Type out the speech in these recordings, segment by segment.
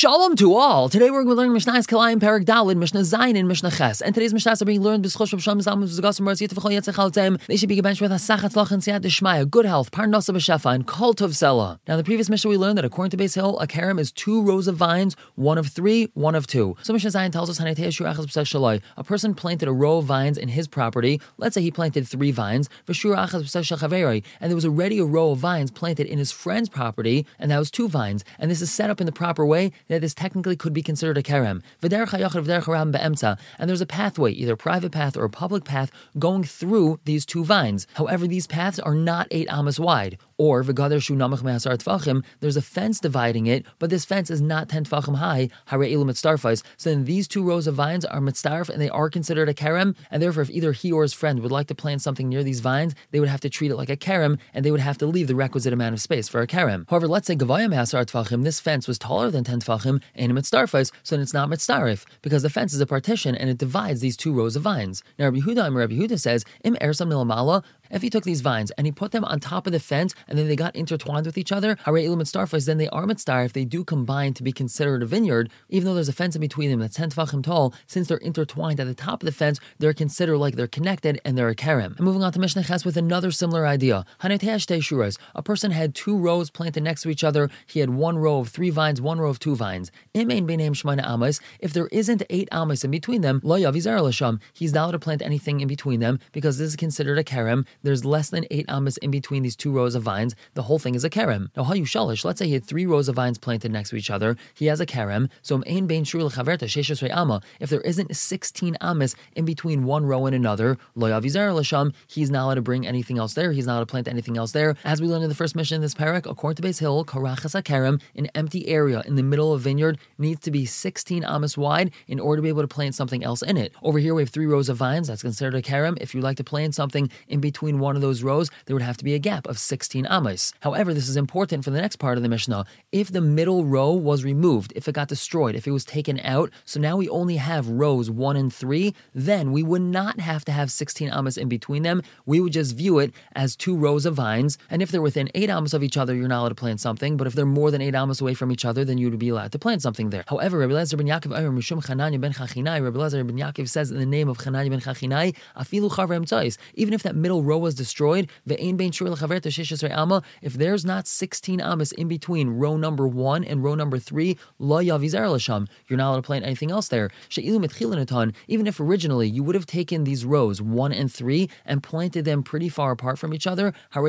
Shalom to all. Today we're going to learn Mishnah's Kalayim Parak Dalid, Mishnah Zayin, and Mishnah Ches. And today's Mishnahs are being learned B'schosh of Shem Zalmud Zagasim Raz Yitv Chol Yetzich Chaltem. They should be gebenched with a Sachat Lach and Siyat Deshmaya, good health, Parnasa B'Shefa, and Kol Tov Sela. Now, the previous Mishnah we learned that according to Beis Hill, a karam is two rows of vines, one of three, one of two. So Mishnah Zayin tells us a person planted a row of vines in his property. Let's say he planted three vines, and there was already a row of vines planted in his friend's property, and that was two vines. And this is set up in the proper way that this technically could be considered a kerem. And there's a pathway, either private path or a public path, going through these two vines. However, these paths are not eight amas wide. Or v'gadar shu namach mehasar tfachim, there's a fence dividing it, but this fence is not ten tfachim high. So then these two rows of vines are mitzdarf and they are considered a kerem. And therefore, if either he or his friend would like to plant something near these vines, they would have to treat it like a kerem, and they would have to leave the requisite amount of space for a kerem. However, let's say gavayim hasar tfachim, this fence was taller than ten tfachim, and mitzdarfais, so then it's not mitzdarif because the fence is a partition and it divides these two rows of vines. Now, Rabbi Huda, Rabbi Huda says, im ersam nilamala, if he took these vines and he put them on top of the fence and then they got intertwined with each other, hare ilim mitzdarfais, then they are mitzdarif if they do combine to be considered a vineyard, even though there's a fence in between them that's ten tfachim tall, since they're intertwined at the top of the fence, they're considered like they're connected and they're a kerem. And moving on to Mishnah Ches with another similar idea. A person had two rows planted next to each other. He had one row of three vines, one row of two vines. If there isn't eight amas in between them, he's not allowed to plant anything in between them because this is considered a kerem. There's less than eight amas in between these two rows of vines. The whole thing is a kerem. Now, hayu shalish, let's say he had three rows of vines planted next to each other. He has a kerem. So if there isn't 16 amas in between one row and another, he's not allowed to bring anything else there. He's not allowed to plant anything else there. As we learned in the first Mishnah in this parak, according to Beis Hill, karachas kerem, an empty area in the middle of vineyard needs to be 16 amas wide in order to be able to plant something else in it. Over here we have three rows of vines. That's considered a kerem. If you like to plant something in between one of those rows, there would have to be a gap of 16 amas. However, this is important for the next part of the Mishnah. If the middle row was removed, if it got destroyed, if it was taken out, so now we only have rows one and three, then we would not have to have 16 amas in between them. We would just view it as two rows of vines. And if they're within eight amas of each other, you're not allowed to plant something. But if they're more than eight amas away from each other, then you would be allowed to plant something there. However, Rabbi Lezer ben Yaakov, Chananya ben Chachinai, Rabbi Lezer ben Yaakov says in the name of Chananya ben Chachinai, Afilu even if that middle row was destroyed, if there's not 16 amas in between row number one and row number three, you're not allowed to plant anything else there. Even if originally you would have taken these rows one and three and planted them pretty far apart from each other, it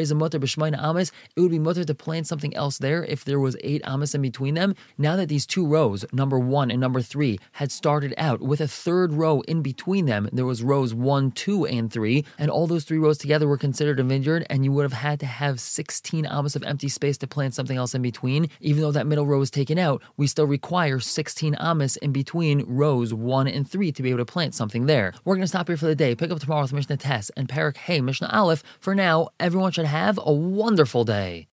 would be mutter to plant something else there if there was eight amas in between them. Now that these two rows, number one and number three, had started out with a third row in between them, there was rows one, two, and three, and all those three rows together were considered a vineyard, and you would have had to have 16 amas of empty space to plant something else in between. Even though that middle row is taken out, we still require 16 amas in between rows one and three to be able to plant something there. We're going to stop here for the day. Pick up tomorrow with Mishnah Tes and Parak Hey Mishnah Aleph. For now, everyone should have a wonderful day.